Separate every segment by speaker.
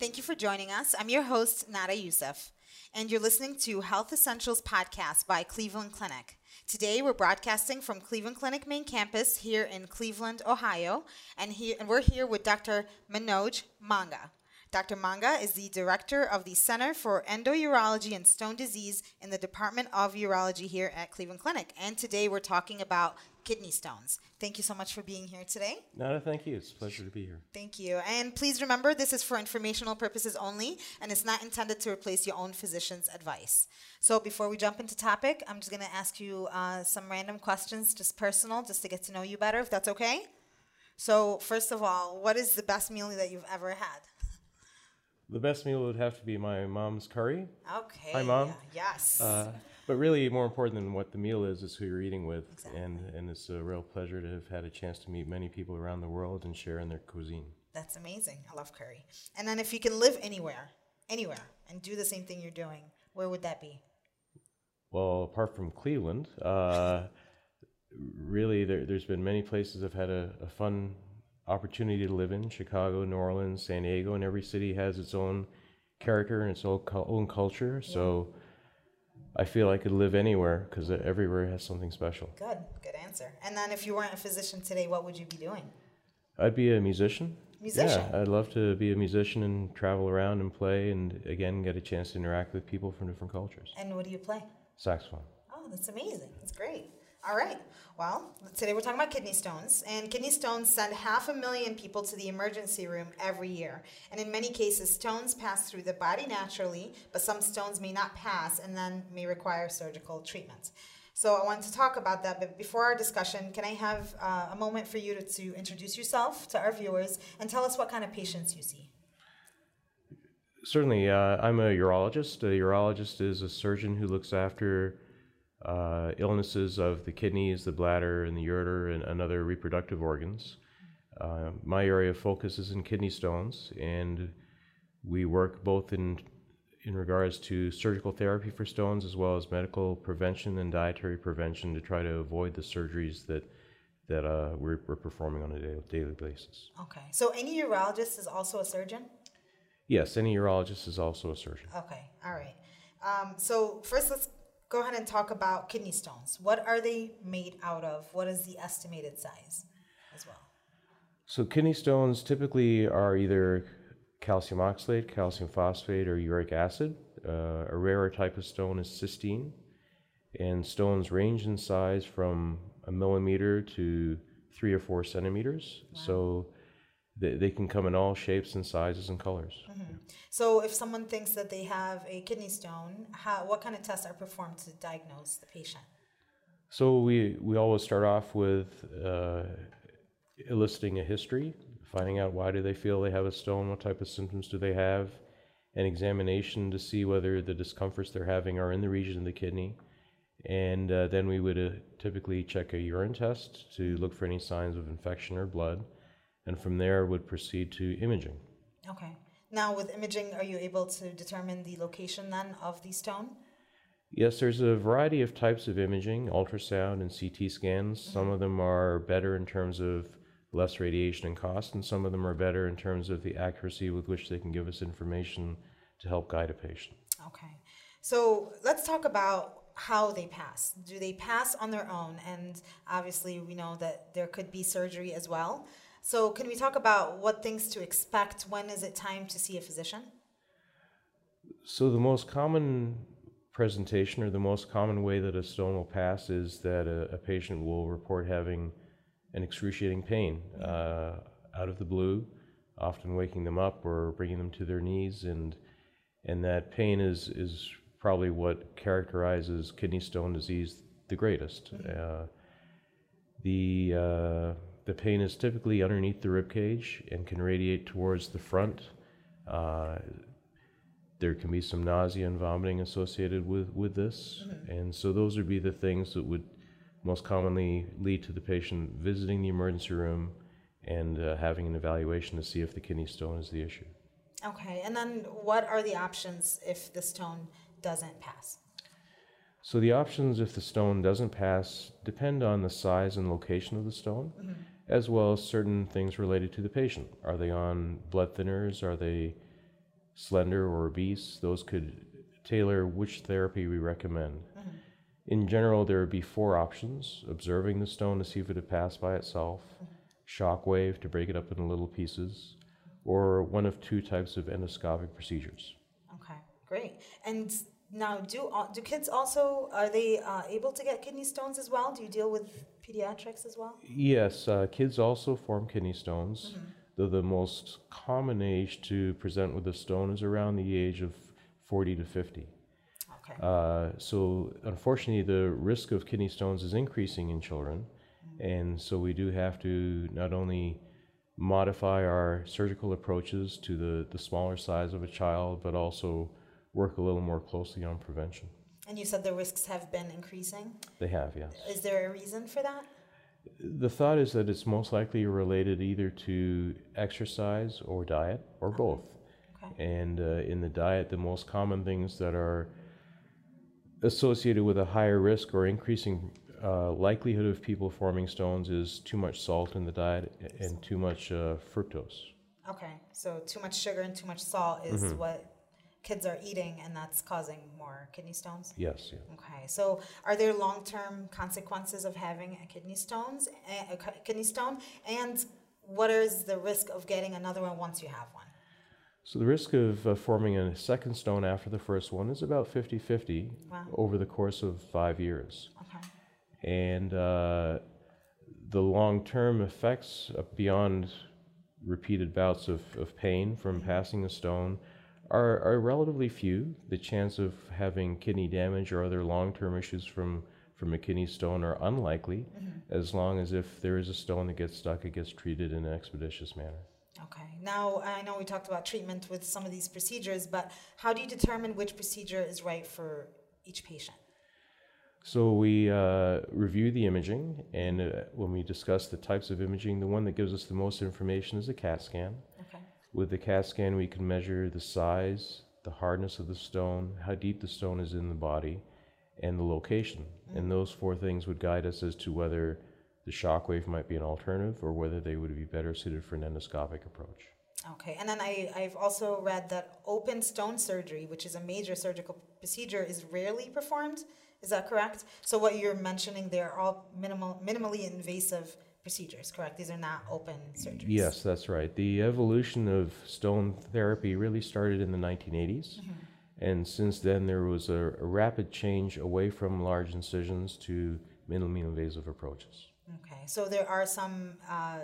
Speaker 1: Thank you for joining us. I'm your host, Nada Youssef, and you're listening to Health Essentials Podcast by Cleveland Clinic. Today, we're broadcasting from Cleveland Clinic main campus here in Cleveland, Ohio, and, here, and we're here with Dr. Manoj Monga. Dr. Monga is the director of the Center for Endourology and Stone Disease in the Department of Urology here at Cleveland Clinic. And today we're talking about kidney stones. Thank you so much for being here today.
Speaker 2: No, thank you. It's a pleasure to be here.
Speaker 1: Thank you. And please remember, this is for informational purposes only, and it's not intended to replace your own physician's advice. So before we jump into topic, I'm just going to ask you uh, some random questions, just personal, just to get to know you better, if that's okay. So first of all, what is the best meal that you've ever had?
Speaker 2: The best meal would have to be my mom's curry.
Speaker 1: Okay.
Speaker 2: Hi, Mom.
Speaker 1: Yes.
Speaker 2: Uh, but really, more important than what the meal is, is who you're eating with.
Speaker 1: Exactly.
Speaker 2: And, and it's a real pleasure to have had a chance to meet many people around the world and share in their cuisine.
Speaker 1: That's amazing. I love curry. And then if you can live anywhere, anywhere, and do the same thing you're doing, where would that be?
Speaker 2: Well, apart from Cleveland, uh, really, there, there's been many places I've had a, a fun opportunity to live in Chicago, New Orleans, San Diego, and every city has its own character and its own, own culture. So I feel I could live anywhere because everywhere has something special.
Speaker 1: Good. Good answer. And then if you weren't a physician today, what would you be doing?
Speaker 2: I'd be a musician.
Speaker 1: Musician.
Speaker 2: Yeah, I'd love to be a musician and travel around and play and again get a chance to interact with people from different cultures.
Speaker 1: And what do you play?
Speaker 2: Saxophone.
Speaker 1: Oh, that's amazing. That's great. All right. Well, today we're talking about kidney stones, and kidney stones send half a million people to the emergency room every year. And in many cases, stones pass through the body naturally, but some stones may not pass and then may require surgical treatment. So I wanted to talk about that, but before our discussion, can I have uh, a moment for you to, to introduce yourself to our viewers and tell us what kind of patients you see?
Speaker 2: Certainly, uh, I'm a urologist. A urologist is a surgeon who looks after uh, illnesses of the kidneys, the bladder, and the ureter, and, and other reproductive organs. Uh, my area of focus is in kidney stones, and we work both in in regards to surgical therapy for stones as well as medical prevention and dietary prevention to try to avoid the surgeries that that uh, we're, we're performing on a daily, daily basis.
Speaker 1: Okay. So any urologist is also a surgeon?
Speaker 2: Yes, any urologist is also a surgeon.
Speaker 1: Okay, all right. Um, so first, let's go ahead and talk about kidney stones. What are they made out of? What is the estimated size as well?
Speaker 2: So kidney stones typically are either calcium oxalate, calcium phosphate, or uric acid. Uh, a rarer type of stone is cystine, and stones range in size from a millimeter to three or four centimeters. So they, they can come in all shapes and sizes and colors.
Speaker 1: So if someone thinks that they have a kidney stone, how, what kind of tests are performed to diagnose the patient?
Speaker 2: So we, we always start off with uh, eliciting a history, finding out why do they feel they have a stone, what type of symptoms do they have, an examination to see whether the discomforts they're having are in the region of the kidney. And uh, then we would uh, typically check a urine test to look for any signs of infection or blood. And from there would proceed to imaging.
Speaker 1: Okay. Now with imaging, are you able to determine the location then of the stone?
Speaker 2: Yes, there's a variety of types of imaging, ultrasound and CT scans. Mm-hmm. Some of them are better in terms of less radiation and cost, and some of them are better in terms of the accuracy with which they can give us information to help guide a patient.
Speaker 1: Okay. So let's talk about how they pass. Do they pass on their own? And obviously, we know that there could be surgery as well. So, can we talk about what things to expect? When is it time to see a physician?
Speaker 2: So, the most common presentation or the most common way that a stone will pass is that a, a patient will report having an excruciating pain uh, out of the blue, often waking them up or bringing them to their knees, and and that pain is is probably what characterizes kidney stone disease the greatest. Uh, the uh, the pain is typically underneath the rib cage and can radiate towards the front. Uh, there can be some nausea and vomiting associated with, with this. And so those would be the things that would most commonly lead to the patient visiting the emergency room and uh, having an evaluation to see if the kidney stone is the issue.
Speaker 1: Okay, and then what are the options if the stone doesn't pass?
Speaker 2: So the options if the stone doesn't pass depend on the size and location of the stone, as well as certain things related to the patient. Are they on blood thinners? Are they slender or obese? Those could tailor which therapy we recommend. Mm-hmm. In general, there would be four options observing the stone to see if it had passed by itself, mm-hmm. shock wave to break it up into little pieces, or one of two types of endoscopic procedures.
Speaker 1: Okay, great. And now, do uh, do kids also are they uh, able to get kidney stones as well? Do you deal with pediatrics as well?
Speaker 2: Yes, uh, kids also form kidney stones, though the most common age to present with a stone is around the age of 40 to 50.
Speaker 1: Okay.
Speaker 2: Uh, so, unfortunately, the risk of kidney stones is increasing in children, and so we do have to not only modify our surgical approaches to the, the smaller size of a child, but also work a little more closely on prevention.
Speaker 1: And you said the risks have been increasing.
Speaker 2: They have, yes.
Speaker 1: Is there a reason for that?
Speaker 2: The thought is that it's most likely related either to exercise or diet or both.
Speaker 1: Okay.
Speaker 2: And uh, in the diet, the most common things that are associated with a higher risk or increasing uh, likelihood of people forming stones is too much salt in the diet and too much uh, fructose.
Speaker 1: Okay, so too much sugar and too much salt is what kids are eating, and that's causing more kidney stones.
Speaker 2: Yes, yeah.
Speaker 1: Okay, so are there long-term consequences of having a kidney stones, a, kidney stone, and what is the risk of getting another one once you have one?
Speaker 2: So the risk of uh, forming a second stone after the first one is about 50 50
Speaker 1: Wow.
Speaker 2: over the course of five years.
Speaker 1: Okay.
Speaker 2: and uh, the long-term effects uh, beyond repeated bouts of, of pain from passing a stone are, are relatively few. The chance of having kidney damage or other long-term issues from, from a kidney stone are unlikely, as long as if there is a stone that gets stuck, it gets treated in an expeditious manner.
Speaker 1: Okay. Now I know we talked about treatment with some of these procedures, but how do you determine which procedure is right for each patient?
Speaker 2: So we uh, review the imaging, and uh, when we discuss the types of imaging, the one that gives us the most information is a CAT scan. With the CAT scan, we can measure the size, the hardness of the stone, how deep the stone is in the body, and the location. And mm. those four things would guide us as to whether the shock wave might be an alternative or whether they would be better suited for an endoscopic approach.
Speaker 1: Okay, and then I, I've also read that open stone surgery, which is a major surgical procedure, is rarely performed. Is that correct? So what you're mentioning, they're all minimal, minimally invasive procedures, correct? These are not open surgeries.
Speaker 2: Yes, that's right. The evolution of stone therapy really started in the 1980s. And since then, there was a, a rapid change away from large incisions to minimally invasive approaches.
Speaker 1: Okay, so there are some uh,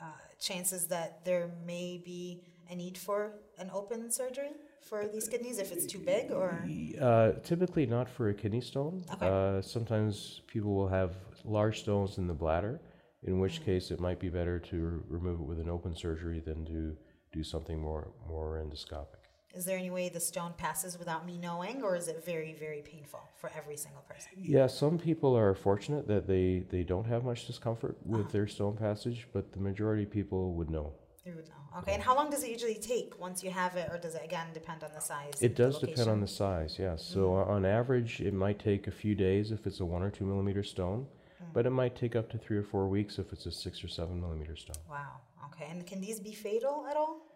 Speaker 1: uh, chances that there may be a need for an open surgery for these kidneys if it's too big, or
Speaker 2: Uh, typically not for a kidney stone.
Speaker 1: Okay.
Speaker 2: Uh, sometimes people will have large stones in the bladder, in which case it might be better to remove it with an open surgery than to do something more more endoscopic.
Speaker 1: is there any way the stone passes without me knowing, or is it very, very painful for every single person?
Speaker 2: Yeah, some people are fortunate that they, they don't have much discomfort with
Speaker 1: Ah.
Speaker 2: their stone passage, but the majority of people would know.
Speaker 1: You would know. Okay, and how long does it usually take once you have it, or does it again depend on the size?
Speaker 2: It does depend on the size, yes. So o- on average, it might take a few days if it's a one or two millimeter stone, but it might take up to three or four weeks if it's a six or seven millimeter stone.
Speaker 1: Wow. Okay, and can these be fatal at all?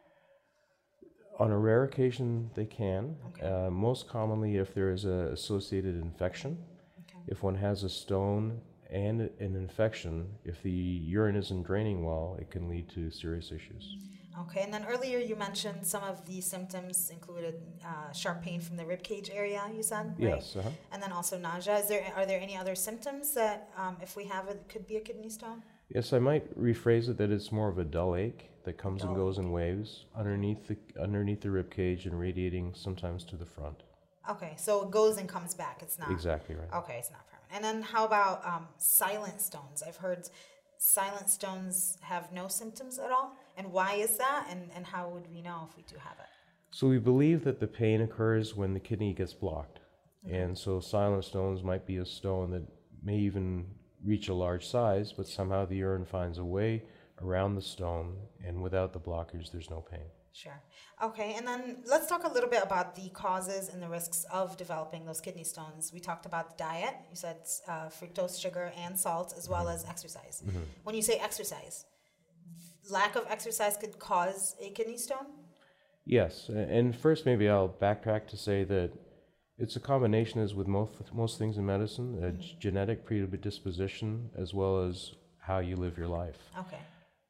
Speaker 2: On a rare occasion, they can.
Speaker 1: Okay.
Speaker 2: Uh, most commonly, if there is an associated infection,
Speaker 1: Okay.
Speaker 2: if one has a stone and an infection, if the urine isn't draining well, it can lead to serious issues.
Speaker 1: Okay, and then earlier you mentioned some of the symptoms included uh, sharp pain from the rib cage area. You said, right?
Speaker 2: Yes. Uh-huh.
Speaker 1: And then also nausea. Is there are there any other symptoms that, um, if we have it, could be a kidney stone?
Speaker 2: Yes, I might rephrase it that it's more of a dull ache that comes and goes in waves underneath the underneath the rib cage and radiating sometimes to the front.
Speaker 1: Okay, so it goes and comes back. It's not.
Speaker 2: Exactly right.
Speaker 1: Okay, it's not permanent. And then how about um, silent stones? I've heard silent stones have no symptoms at all. And why is that? And, and how would we know if we do have it?
Speaker 2: So we believe that the pain occurs when the kidney gets blocked. And so silent stones might be a stone that may even reach a large size, but somehow the urine finds a way around the stone, and without the blockage, there's no pain.
Speaker 1: Sure. Okay, and then let's talk a little bit about the causes and the risks of developing those kidney stones. We talked about the diet. You said uh, fructose, sugar, and salt, as well as exercise. When you say exercise, lack of exercise could cause a kidney stone?
Speaker 2: Yes, and first maybe I'll backtrack to say that it's a combination, as with most most things in medicine, a mm-hmm. g- genetic predisposition as well as how you live your life.
Speaker 1: Okay.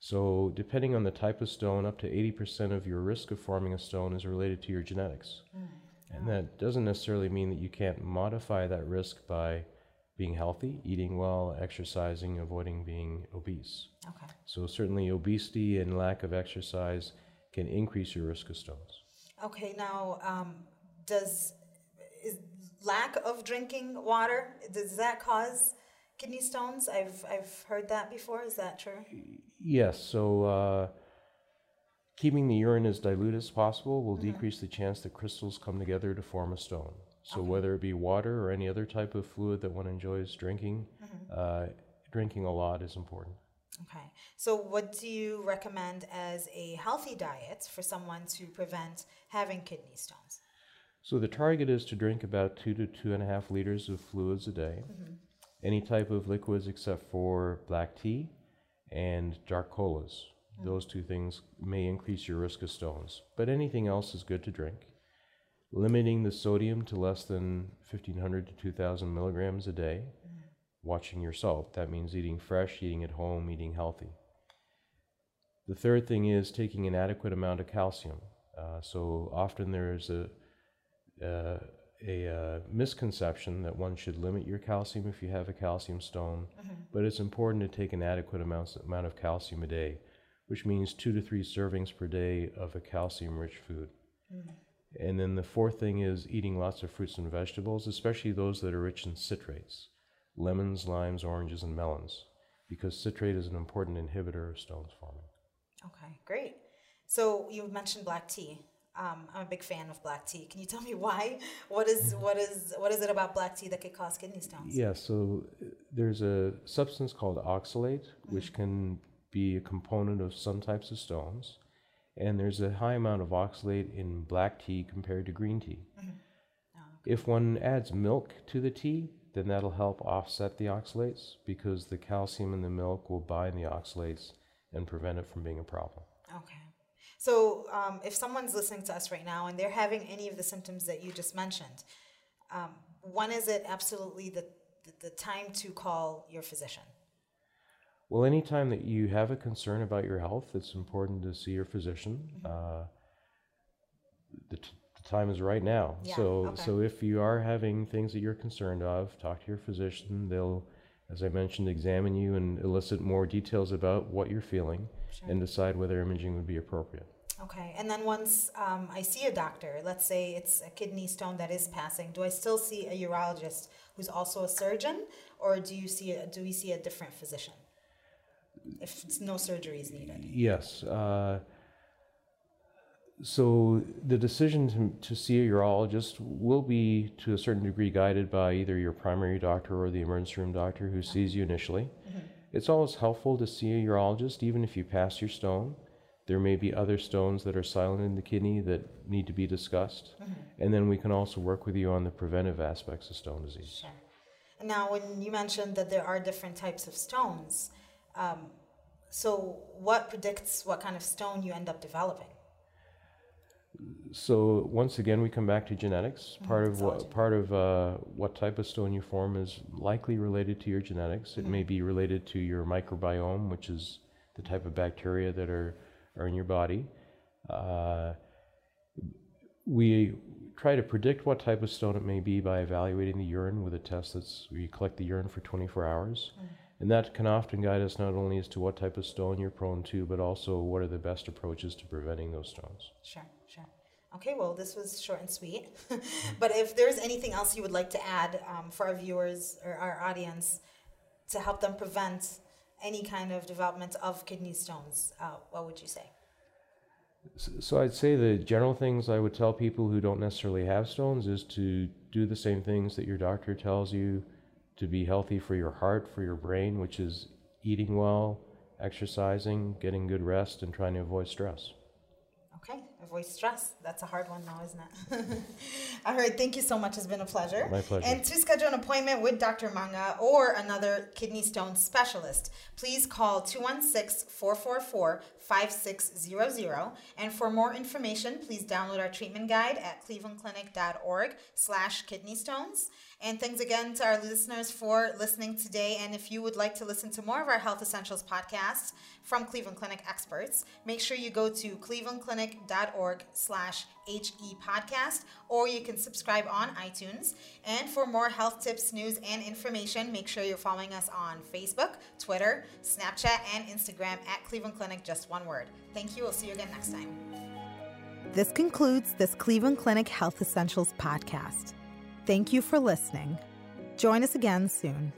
Speaker 2: So depending on the type of stone, up to 80% of your risk of forming a stone is related to your genetics. Mm. And that doesn't necessarily mean that you can't modify that risk by being healthy, eating well, exercising, avoiding being obese.
Speaker 1: Okay.
Speaker 2: So certainly obesity and lack of exercise can increase your risk of stones.
Speaker 1: Okay, now, um, does is lack of drinking water does that cause kidney stones? I've I've heard that before. Is that true?
Speaker 2: Yes, so uh, keeping the urine as dilute as possible will decrease the chance that crystals come together to form a stone. So whether it be water or any other type of fluid that one enjoys drinking, mm-hmm. uh, drinking a lot is important.
Speaker 1: Okay. So, what do you recommend as a healthy diet for someone to prevent having kidney stones?
Speaker 2: So the target is to drink about two to two and a half liters of fluids a day. Mm-hmm. Any type of liquids except for black tea and dark colas. Mm. Those two things may increase your risk of stones, but anything else is good to drink. Limiting the sodium to less than 1500 to 2000 milligrams a day. Watching your salt. That means eating fresh, eating at home, eating healthy. The third thing is taking an adequate amount of calcium. Uh, so often there's a uh, a uh, misconception that one should limit your calcium if you have a calcium stone, but it's important to take an adequate amount, amount of calcium a day, which means two to three servings per day of a calcium rich food. And then the fourth thing is eating lots of fruits and vegetables, especially those that are rich in citrates lemons, limes, oranges, and melons, because citrate is an important inhibitor of stones forming.
Speaker 1: Okay, great. So, you mentioned black tea. Um, I'm a big fan of black tea. Can you tell me why? What is what is what is it about black tea that could cause kidney stones?
Speaker 2: Yeah, so uh, there's a substance called oxalate, which can be a component of some types of stones. And there's a high amount of oxalate in black tea compared to green tea. If one adds milk to the tea, then that'll help offset the oxalates because the calcium in the milk will bind the oxalates and prevent it from being a problem.
Speaker 1: Okay. So, um, if someone's listening to us right now and they're having any of the symptoms that you just mentioned, um, when is it absolutely the, the, the time to call your physician?
Speaker 2: Well, anytime that you have a concern about your health, it's important to see your physician. Uh, the, t- the time is right now.
Speaker 1: Yeah,
Speaker 2: so,
Speaker 1: okay.
Speaker 2: so if you are having things that you're concerned of, talk to your physician. They'll, as I mentioned, examine you and elicit more details about what you're feeling, and decide whether imaging would be appropriate.
Speaker 1: Okay. And then once um, I see a doctor, let's say it's a kidney stone that is passing, do I still see a urologist who's also a surgeon, or do you see a, do we see a different physician if no surgery is needed?
Speaker 2: Yes. Uh, so the decision to, to see a urologist will be to a certain degree guided by either your primary doctor or the emergency room doctor who sees you initially. It's always helpful to see a urologist, even if you pass your stone. There may be other stones that are silent in the kidney that need to be discussed. And then we can also work with you on the preventive aspects of stone disease.
Speaker 1: Sure. Now, when you mentioned that there are different types of stones, um, so what predicts what kind of stone you end up developing?
Speaker 2: So once again, we come back to genetics. Part of what part of uh, what type of stone you form is likely related to your genetics. It may be related to your microbiome, which is the type of bacteria that are are in your body. Uh, we try to predict what type of stone it may be by evaluating the urine with a test that's we collect the urine for 24 hours. And that can often guide us not only as to what type of stone you're prone to, but also what are the best approaches to preventing those stones.
Speaker 1: Sure, sure. Okay, well, this was short and sweet. but if there's anything else you would like to add um, for our viewers or our audience to help them prevent any kind of development of kidney stones, uh, what would you say?
Speaker 2: So I'd say the general things I would tell people who don't necessarily have stones is to do the same things that your doctor tells you to be healthy for your heart, for your brain, which is eating well, exercising, getting good rest, and trying to avoid stress.
Speaker 1: Okay, avoid stress. That's a hard one now, isn't it? All right, thank you so much. It's been a pleasure.
Speaker 2: My pleasure.
Speaker 1: And to schedule an appointment with Dr. Monga or another kidney stone specialist, please call 216 444 5600. And for more information, please download our treatment guide at clevelandclinic.org slash kidney stones. And thanks again to our listeners for listening today. And if you would like to listen to more of our Health Essentials podcasts from Cleveland Clinic experts, make sure you go to clevelandclinic.org slash HE podcast, or you can subscribe on iTunes. And for more health tips, news, and information, make sure you're following us on Facebook, Twitter, Snapchat, and Instagram at Cleveland Clinic, just one word. Thank you. We'll see you again next time. This concludes this Cleveland Clinic Health Essentials podcast. Thank you for listening. Join us again soon.